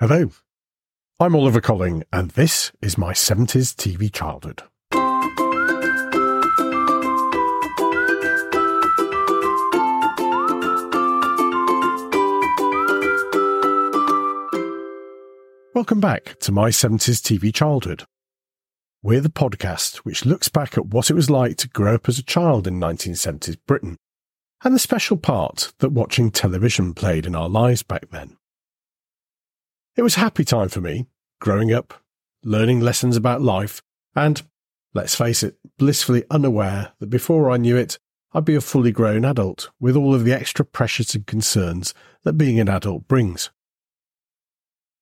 Hello, I'm Oliver Colling, and this is my 70s TV childhood. Welcome back to my 70s TV childhood. We're the podcast which looks back at what it was like to grow up as a child in 1970s Britain and the special part that watching television played in our lives back then. It was happy time for me, growing up, learning lessons about life, and, let's face it, blissfully unaware that before I knew it, I'd be a fully grown adult with all of the extra pressures and concerns that being an adult brings.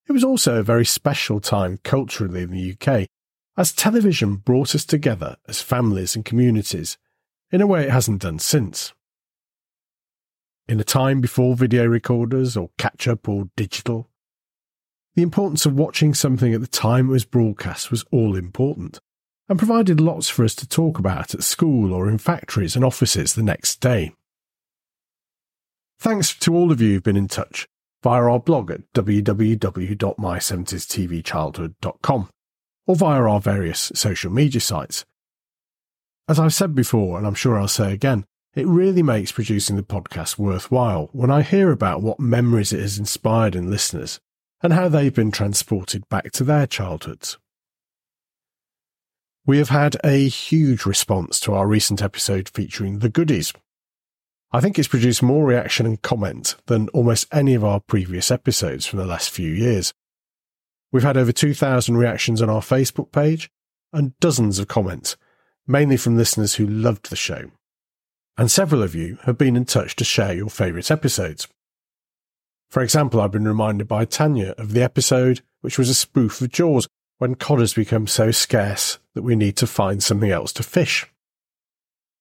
It was also a very special time culturally in the UK, as television brought us together as families and communities in a way it hasn't done since. In a time before video recorders or catch up or digital, the importance of watching something at the time it was broadcast was all important and provided lots for us to talk about at school or in factories and offices the next day. Thanks to all of you who've been in touch via our blog at www.my70stvchildhood.com or via our various social media sites. As I've said before, and I'm sure I'll say again, it really makes producing the podcast worthwhile when I hear about what memories it has inspired in listeners and how they've been transported back to their childhoods. We have had a huge response to our recent episode featuring the goodies. I think it's produced more reaction and comment than almost any of our previous episodes from the last few years. We've had over 2,000 reactions on our Facebook page and dozens of comments, mainly from listeners who loved the show. And several of you have been in touch to share your favourite episodes. For example, I've been reminded by Tanya of the episode which was a spoof of Jaws when codders become so scarce that we need to find something else to fish.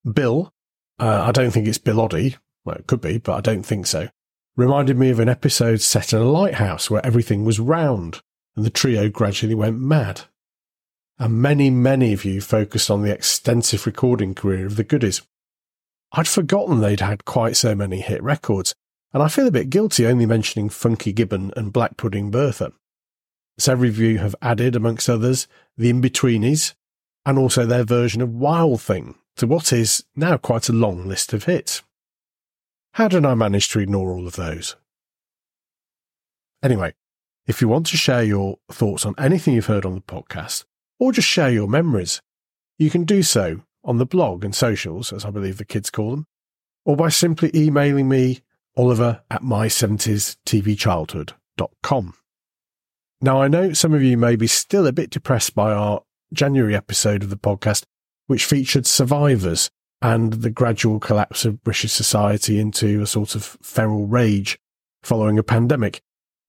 Bill, uh, I don't think it's Bill Oddie, well, it could be, but I don't think so, reminded me of an episode set in a lighthouse where everything was round and the trio gradually went mad. And many, many of you focused on the extensive recording career of the goodies. I'd forgotten they'd had quite so many hit records, and I feel a bit guilty only mentioning Funky Gibbon and Black Pudding Bertha. Several of you have added, amongst others, The Inbetweenies, and also their version of Wild Thing to what is now quite a long list of hits. How did I manage to ignore all of those? Anyway, if you want to share your thoughts on anything you've heard on the podcast, or just share your memories, you can do so on the blog and socials, as I believe the kids call them, or by simply emailing me oliver at my70stvchildhood.com. Now, I know some of you may be still a bit depressed by our January episode of the podcast, which featured survivors and the gradual collapse of British society into a sort of feral rage following a pandemic.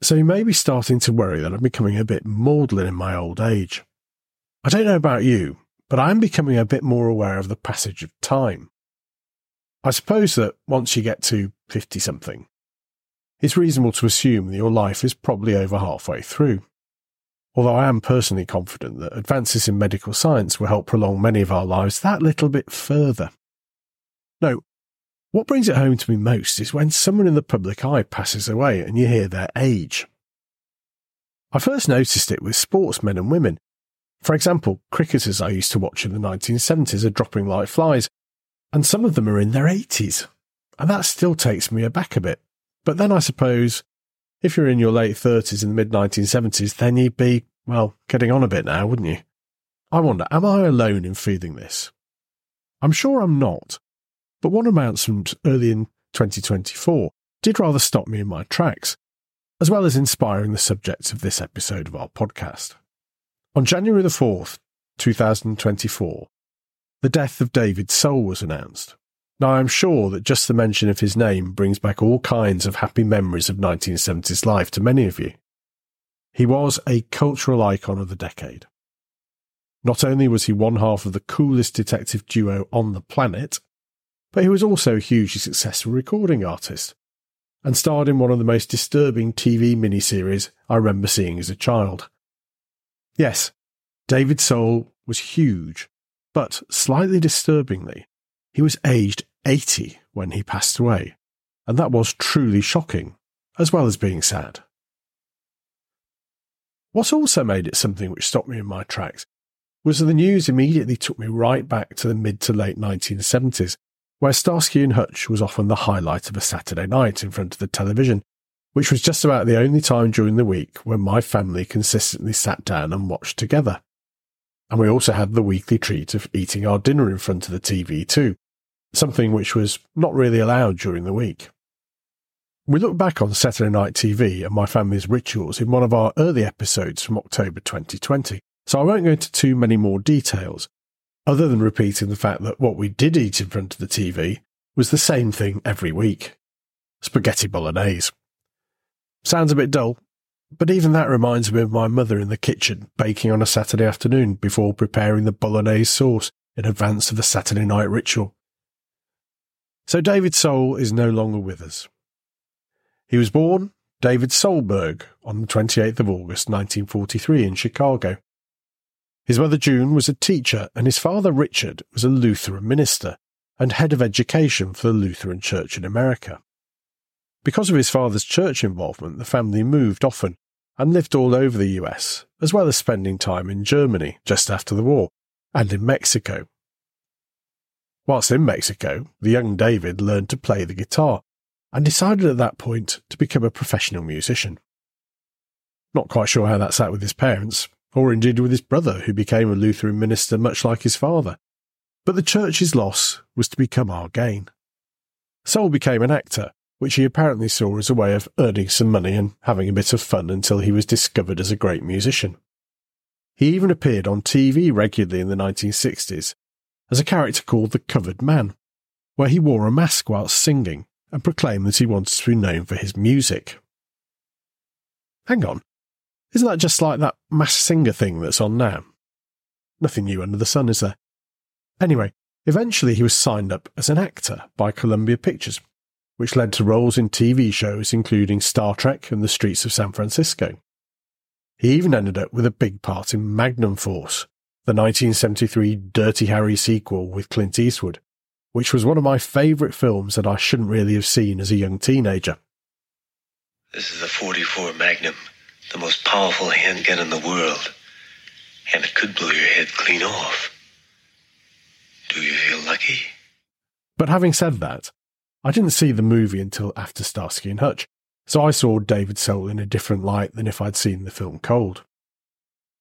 So you may be starting to worry that I'm becoming a bit maudlin in my old age. I don't know about you, but I'm becoming a bit more aware of the passage of time. I suppose that once you get to 50 something, it's reasonable to assume that your life is probably over halfway through. Although I am personally confident that advances in medical science will help prolong many of our lives that little bit further. No, what brings it home to me most is when someone in the public eye passes away and you hear their age. I first noticed it with sportsmen and women. For example, cricketers I used to watch in the 1970s are dropping like flies, and some of them are in their 80s. And that still takes me aback a bit. But then I suppose if you're in your late 30s in the mid 1970s, then you'd be, well, getting on a bit now, wouldn't you? I wonder, am I alone in feeling this? I'm sure I'm not. But one announcement early in 2024 did rather stop me in my tracks, as well as inspiring the subject of this episode of our podcast. On January the 4th, 2024, the death of David Soul was announced. Now, I'm sure that just the mention of his name brings back all kinds of happy memories of 1970s life to many of you. He was a cultural icon of the decade. Not only was he one half of the coolest detective duo on the planet, but he was also a hugely successful recording artist and starred in one of the most disturbing TV miniseries I remember seeing as a child. Yes, David Soul was huge but slightly disturbingly, he was aged 80 when he passed away, and that was truly shocking, as well as being sad. What also made it something which stopped me in my tracks was that the news immediately took me right back to the mid to late 1970s, where Starsky and Hutch was often the highlight of a Saturday night in front of the television, which was just about the only time during the week when my family consistently sat down and watched together. And we also had the weekly treat of eating our dinner in front of the TV too, something which was not really allowed during the week. We look back on Saturday Night TV and my family's rituals in one of our early episodes from October 2020, so I won't go into too many more details, other than repeating the fact that what we did eat in front of the TV was the same thing every week spaghetti bolognese. Sounds a bit dull, but even that reminds me of my mother in the kitchen baking on a Saturday afternoon before preparing the bolognese sauce in advance of the Saturday night ritual. So David Soul is no longer with us. He was born David Solberg on the 28th of August 1943 in Chicago. His mother June was a teacher and his father Richard was a Lutheran minister and head of education for the Lutheran Church in America. Because of his father's church involvement, the family moved often and lived all over the US, as well as spending time in Germany just after the war and in Mexico. Whilst in Mexico, the young David learned to play the guitar and decided at that point to become a professional musician. Not quite sure how that sat with his parents, or indeed with his brother, who became a Lutheran minister much like his father. But the church's loss was to become our gain. Soul became an actor which he apparently saw as a way of earning some money and having a bit of fun until he was discovered as a great musician. He even appeared on TV regularly in the 1960s as a character called the Covered Man, where he wore a mask whilst singing and proclaimed that he wanted to be known for his music. Hang on, isn't that just like that masked singer thing that's on now? Nothing new under the sun, is there? Anyway, eventually he was signed up as an actor by Columbia Pictures which led to roles in TV shows including Star Trek and The Streets of San Francisco. He even ended up with a big part in Magnum Force, the 1973 Dirty Harry sequel with Clint Eastwood, which was one of my favourite films that I shouldn't really have seen as a young teenager. This is a 44 Magnum, the most powerful handgun in the world, and it could blow your head clean off. Do you feel lucky? But having said that, I didn't see the movie until after Starsky and Hutch, so I saw David Soul in a different light than if I'd seen the film cold.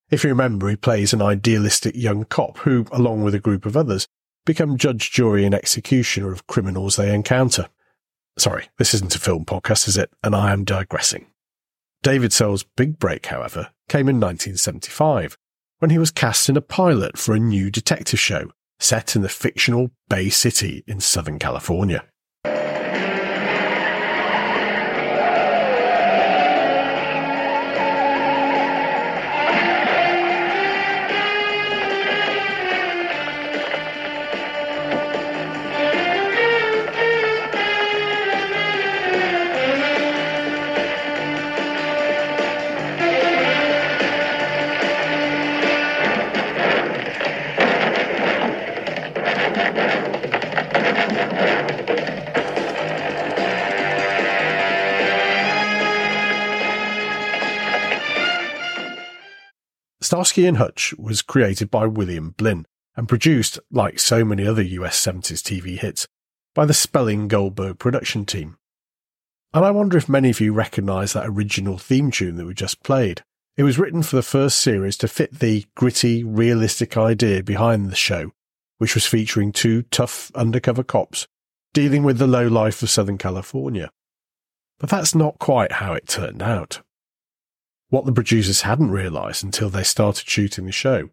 If you remember, he plays an idealistic young cop who, along with a group of others, become judge, jury, and executioner of criminals they encounter. Sorry, this isn't a film podcast, is it? And I am digressing. David Soul's big break, however, came in 1975 when he was cast in a pilot for a new detective show set in the fictional Bay City in Southern California. Starsky and Hutch was created by William Blinn and produced, like so many other US 70s TV hits, by the Spelling Goldberg production team. And I wonder if many of you recognise that original theme tune that we just played. It was written for the first series to fit the gritty, realistic idea behind the show, which was featuring two tough undercover cops dealing with the low life of Southern California. But that's not quite how it turned out. What the producers hadn't realised until they started shooting the show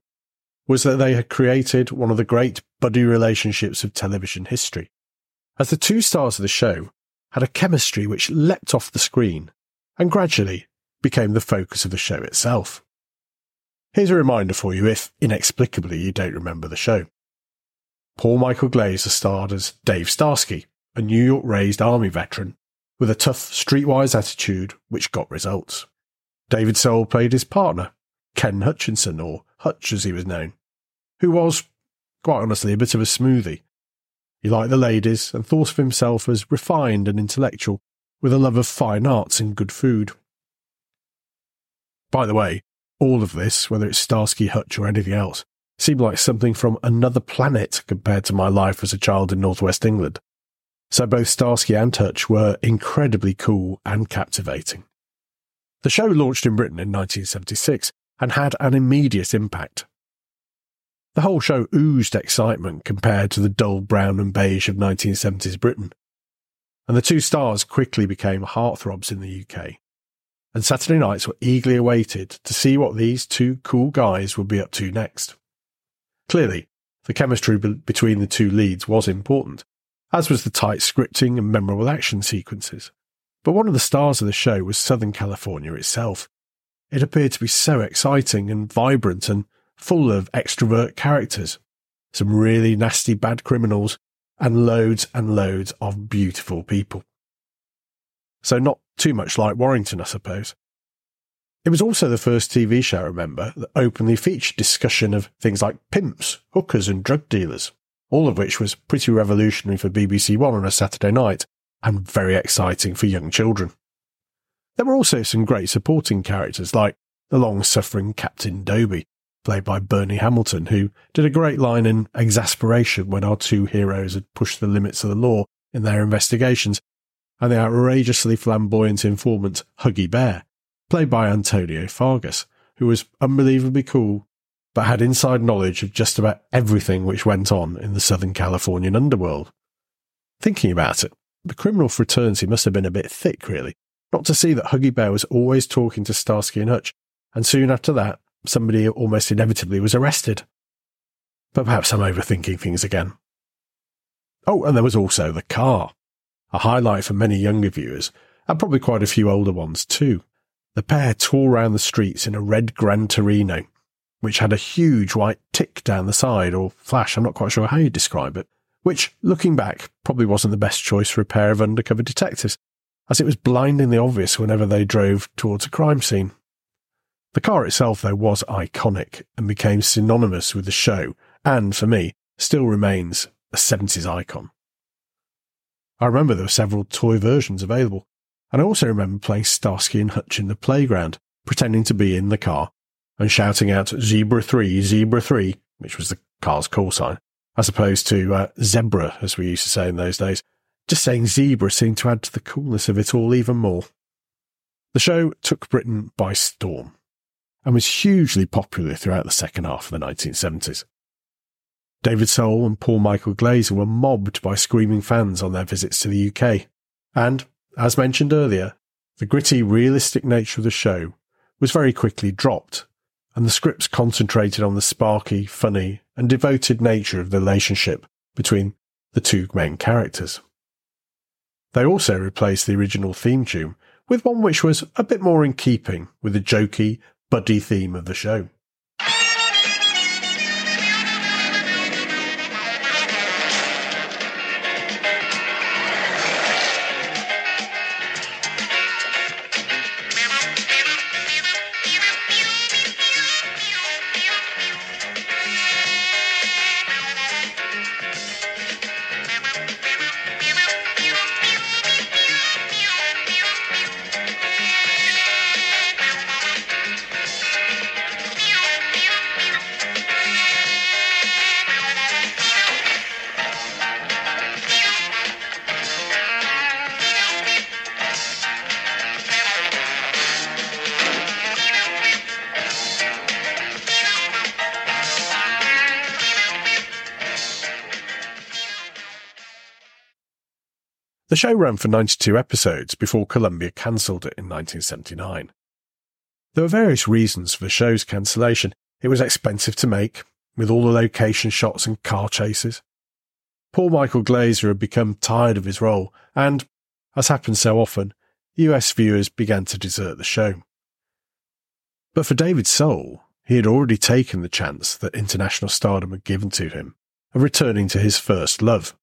was that they had created one of the great buddy relationships of television history, as the two stars of the show had a chemistry which leapt off the screen and gradually became the focus of the show itself. Here's a reminder for you if, inexplicably, you don't remember the show. Paul Michael Glaser starred as Dave Starsky, a New York raised army veteran with a tough, streetwise attitude which got results. David Soul played his partner, Ken Hutchinson, or Hutch as he was known, who was, quite honestly, a bit of a smoothie. He liked the ladies and thought of himself as refined and intellectual, with a love of fine arts and good food. By the way, All of this, whether it's Starsky Hutch or anything else, seemed like something from another planet compared to my life as a child in northwest England. So both Starsky and Hutch were incredibly cool and captivating. The show launched in Britain in 1976 and had an immediate impact. The whole show oozed excitement compared to the dull brown and beige of 1970s Britain. And the two stars quickly became heartthrobs in the UK. And Saturday nights were eagerly awaited to see what these two cool guys would be up to next. Clearly, the chemistry between the two leads was important, as was the tight scripting and memorable action sequences. But one of the stars of the show was Southern California itself. It appeared to be so exciting and vibrant and full of extrovert characters, some really nasty bad criminals, and loads and loads of beautiful people. So not too much like Warrington, I suppose. It was also the first TV show, I remember, that openly featured discussion of things like pimps, hookers, and drug dealers, all of which was pretty revolutionary for BBC One on a Saturday night and very exciting for young children. There were also some great supporting characters like the long suffering Captain Dobey, played by Bernie Hamilton, who did a great line in exasperation when our two heroes had pushed the limits of the law in their investigations, and the outrageously flamboyant informant Huggy Bear, played by Antonio Fargas, who was unbelievably cool, but had inside knowledge of just about everything which went on in the Southern Californian underworld. Thinking about it, the criminal fraternity must have been a bit thick, really, not to see that Huggy Bear was always talking to Starsky and Hutch, and soon after that, somebody almost inevitably was arrested. But perhaps I'm overthinking things again. Oh, and there was also the car, a highlight for many younger viewers, and probably quite a few older ones too. The pair tore round the streets in a red Gran Torino, which had a huge white tick down the side, or flash, I'm not quite sure how you describe it, which, looking back, probably wasn't the best choice for a pair of undercover detectives, as it was blindingly obvious whenever they drove towards a crime scene. The car itself, though, was iconic and became synonymous with the show, and, for me, still remains a 70s icon. I remember there were several toy versions available, and I also remember playing Starsky and Hutch in the playground, pretending to be in the car and shouting out Zebra 3, Zebra 3, which was the car's call sign, as opposed to uh, Zebra, as we used to say in those days. Just saying zebra seemed to add to the coolness of it all even more. The show took Britain by storm and was hugely popular throughout the second half of the 1970s. David Soul and Paul Michael Glaser were mobbed by screaming fans on their visits to the UK, and as mentioned earlier, the gritty, realistic nature of the show was very quickly dropped, and the scripts concentrated on the sparky, funny, and devoted nature of the relationship between the two main characters. They also replaced the original theme tune with one which was a bit more in keeping with the jokey, buddy theme of the show. The show ran for 92 episodes before Columbia cancelled it in 1979. There were various reasons for the show's cancellation. It was expensive to make, with all the location shots and car chases. Paul Michael Glaser had become tired of his role, and, as happens so often, US viewers began to desert the show. But for David Soul, he had already taken the chance that international stardom had given to him of returning to his first love,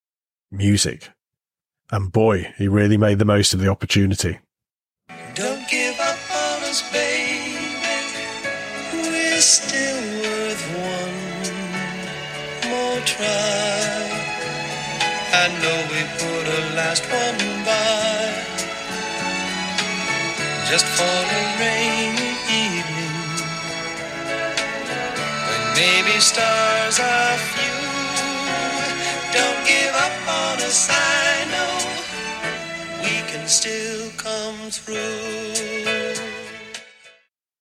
music. And boy, he really made the most of the opportunity. Don't give up on us, baby. We're still worth one more try. I know we put a last one by just for rainy evening Every star's a few. Don't give up on us,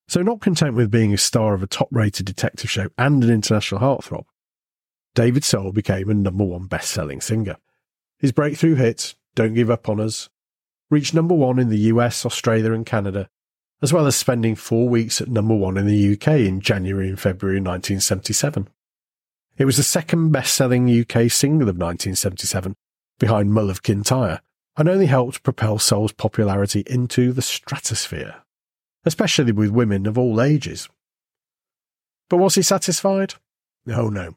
So, not content with being a star of a top rated detective show and an international heartthrob, David Soul became a number one best selling singer. His breakthrough hit, Don't Give Up On Us, reached number one in the US, Australia, and Canada, as well as spending four weeks at number one in the UK in January and February 1977. It was the second best selling UK single of 1977, behind Mull of Kintyre, and only helped propel Soul's popularity into the stratosphere, especially with women of all ages. But was he satisfied? Oh no.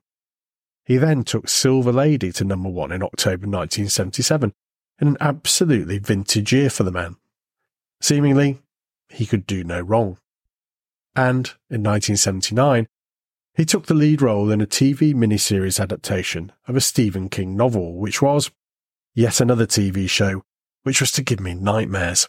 He then took Silver Lady to number one in October 1977, in an absolutely vintage year for the man. Seemingly, he could do no wrong. And in 1979, he took the lead role in a TV miniseries adaptation of a Stephen King novel, which was yet another TV show which was to give me nightmares.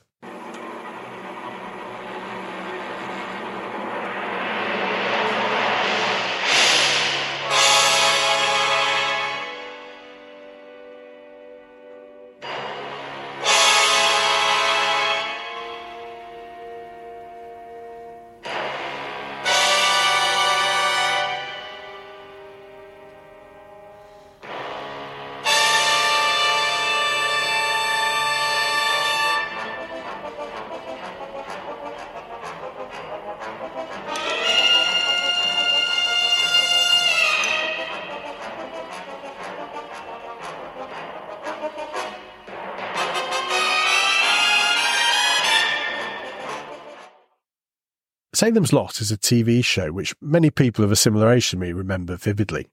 Salem's Lot is a TV show which many people of a similar age to me remember vividly.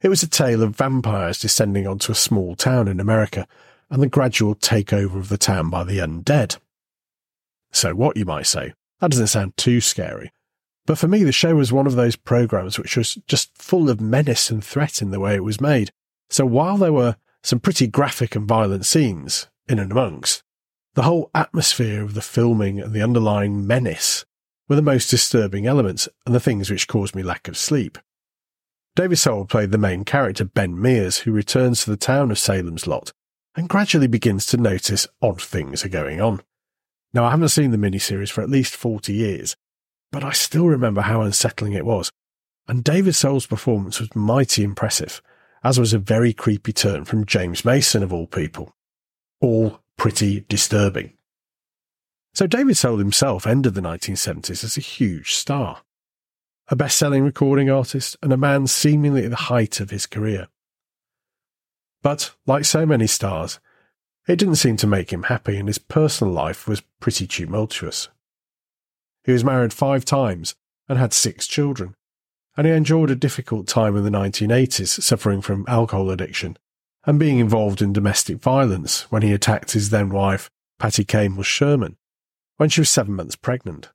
It was a tale of vampires descending onto a small town in America and the gradual takeover of the town by the undead. So what, you might say? That doesn't sound too scary. But for me, the show was one of those programs which was just full of menace and threat in the way it was made. So while there were some pretty graphic and violent scenes in and amongst, the whole atmosphere of the filming and the underlying menace were the most disturbing elements and the things which caused me lack of sleep. David Soul played the main character, Ben Mears, who returns to the town of Salem's Lot and gradually begins to notice odd things are going on. Now, I haven't seen the miniseries for at least 40 years, but I still remember how unsettling it was. And David Soul's performance was mighty impressive, as was a very creepy turn from James Mason of all people. All pretty disturbing. So David Soul himself ended the 1970s as a huge star, a best-selling recording artist and a man seemingly at the height of his career. But, like so many stars, it didn't seem to make him happy and his personal life was pretty tumultuous. He was married five times and had six children, and he endured a difficult time in the 1980s suffering from alcohol addiction and being involved in domestic violence when he attacked his then wife, Patti Carnel Sherman, when she was seven months pregnant.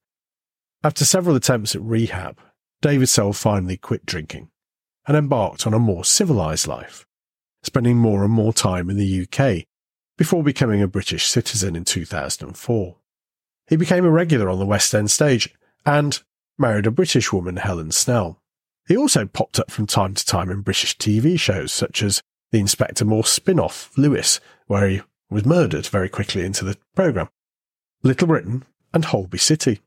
After several attempts at rehab, David Soul finally quit drinking and embarked on a more civilized life, spending more and more time in the UK before becoming a British citizen in 2004. He became a regular on the West End stage and married a British woman, Helen Snell. He also popped up from time to time in British TV shows such as the Inspector Morse spin off, Lewis, where he was murdered very quickly into the programme, Little Britain, and Holby City.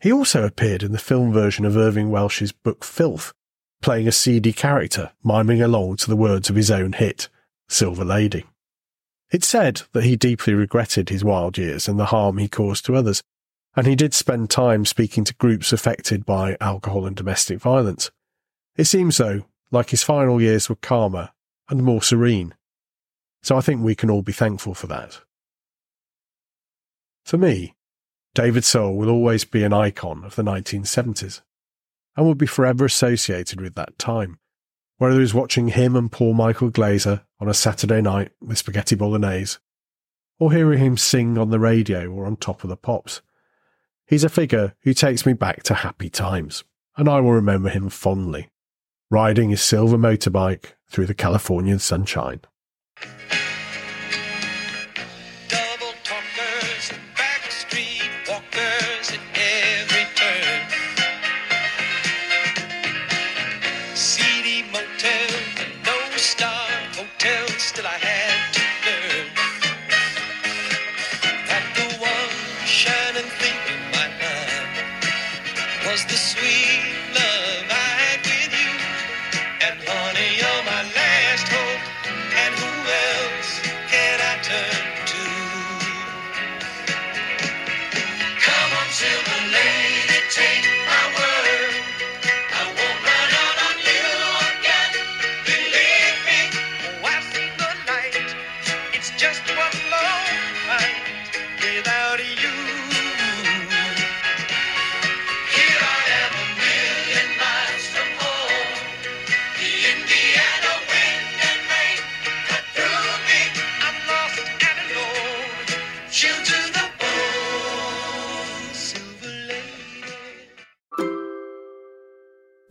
He also appeared in the film version of Irvine Welsh's book Filth, playing a seedy character miming along to the words of his own hit, Silver Lady. It's said that he deeply regretted his wild years and the harm he caused to others, and he did spend time speaking to groups affected by alcohol and domestic violence. It seems, though, like his final years were calmer and more serene. So I think we can all be thankful for that. For me, David Soul will always be an icon of the 1970s and will be forever associated with that time, whether it was watching him and Paul Michael Glaser on a Saturday night with spaghetti bolognese, or hearing him sing on the radio or on top of the pops. He's a figure who takes me back to happy times, and I will remember him fondly, riding his silver motorbike through the Californian sunshine.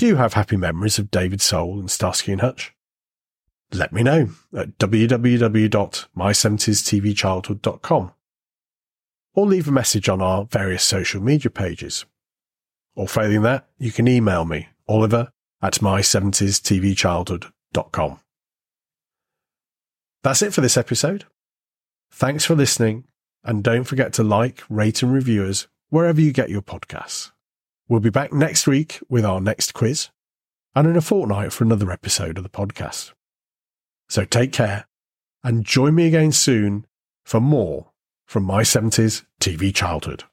You have happy memories of David Soul and Starsky and Hutch? Let me know at www.my70stvchildhood.com or leave a message on our various social media pages. Or failing that, you can email me, oliver at my70stvchildhood.com. That's it for this episode. Thanks for listening, and don't forget to like, rate, and review us wherever you get your podcasts. We'll be back next week with our next quiz, and in a fortnight for another episode of the podcast. So take care, and join me again soon for more from my 70s TV childhood.